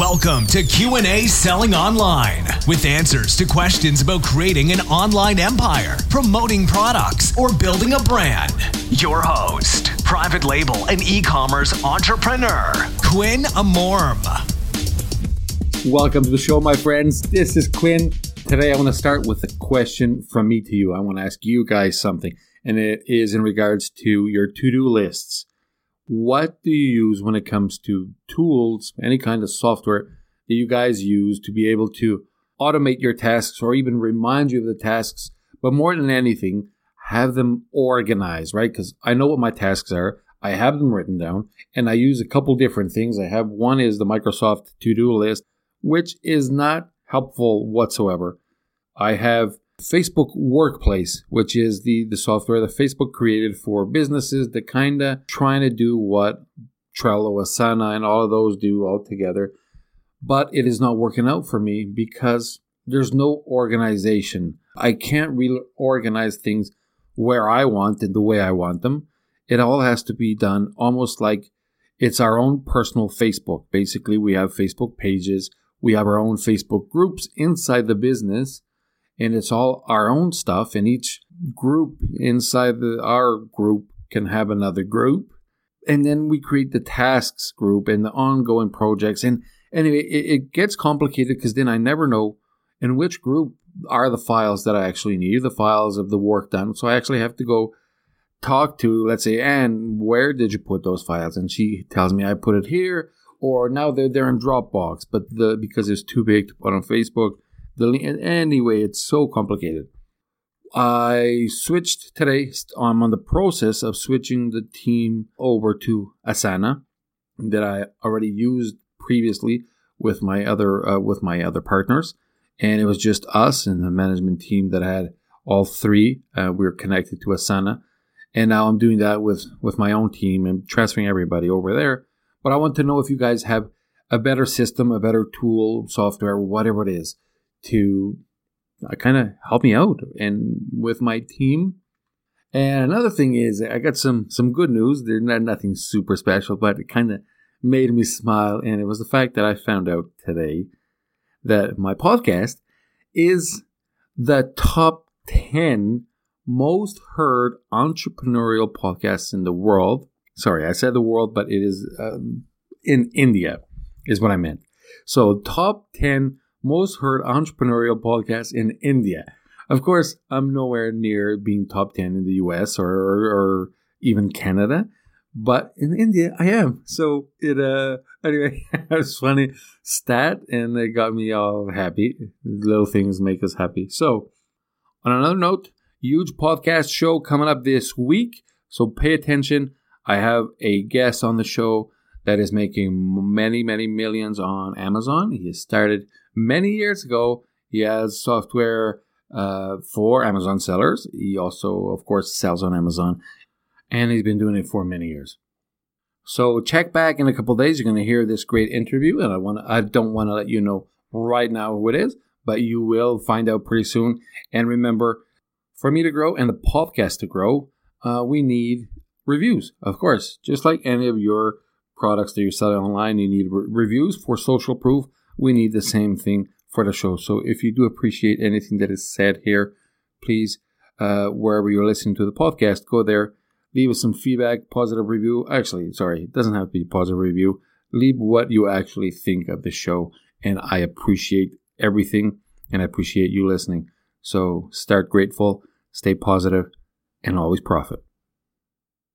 Welcome to Q&A Selling Online with answers to questions about creating an online empire, promoting products, or building a brand. Your host, private label and e-commerce entrepreneur, Quinn Amorm. Welcome to the show, my friends. This is Quinn. Today I want to start with a question from me to you. I want to ask you guys something, and it is in regards to your to-do lists what do you use when it comes to tools, any kind of software that you guys use to be able to automate your tasks or even remind you of the tasks, but more than anything, have them organized, right? Because I know what my tasks are. I have them written down and I use a couple different things. I have one is the Microsoft to do list, which is not helpful whatsoever. I have Facebook Workplace, which is the, the software that Facebook created for businesses that kind of trying to do what Trello, Asana, and all of those do all together. But it is not working out for me because there's no organization. I can't really organize things where I want and the way I want them. It all has to be done almost like it's our own personal Facebook. Basically, we have Facebook pages, we have our own Facebook groups inside the business and it's all our own stuff and each group inside the, our group can have another group. And then we create the tasks group and the ongoing projects. And anyway it, it gets complicated because then i never know in which group are the files that i actually need the files of the work done. So i actually have to go talk to let's say anne where did you put those files? And she tells me i put it here or now they're, they're in dropbox but the because it's too big to put on facebook the anyway, it's so complicated. I switched today. I'm on the process of switching the team over to Asana that I already used previously with my other uh, with my other partners, and it was just us and the management team that had all three. Uh, we were connected to Asana, and now I'm doing that with with my own team and transferring everybody over there. But I want to know if you guys have a better system, a better tool, software, whatever it is to uh, kind of help me out and with my team. And another thing is, I got some some good news. There's not nothing super special, but it kind of made me smile, and it was the fact that I found out today that my podcast is the top ten most heard entrepreneurial podcasts in the world. Sorry, I said the world, but it is um, in India, is what I meant. So, top 10 most heard entrepreneurial podcast in India. Of course, I'm nowhere near being top 10 in the US or, or, or even Canada, but in India, I am. So it, uh, anyway, it's funny stat and it got me all happy. Little things make us happy. So, on another note, huge podcast show coming up this week. So pay attention. I have a guest on the show that is making many, many millions on Amazon. He started many years ago. He has software uh, for Amazon sellers. He also, of course, sells on Amazon, and he's been doing it for many years. So check back in a couple days. You're going to hear this great interview, and I want I don't want to let you know right now who it is, but you will find out pretty soon. And remember, for me to grow and the podcast to grow, uh, we need reviews, of course, just like any of your products that you're selling online. You need re- reviews for social proof we need the same thing for the show. So if you do appreciate anything that is said here, please, uh, wherever you're listening to the podcast, go there, leave us some feedback, positive review. Actually, sorry, it doesn't have to be positive review. Leave what you actually think of the show. And I appreciate everything and I appreciate you listening. So start grateful, stay positive, and always profit.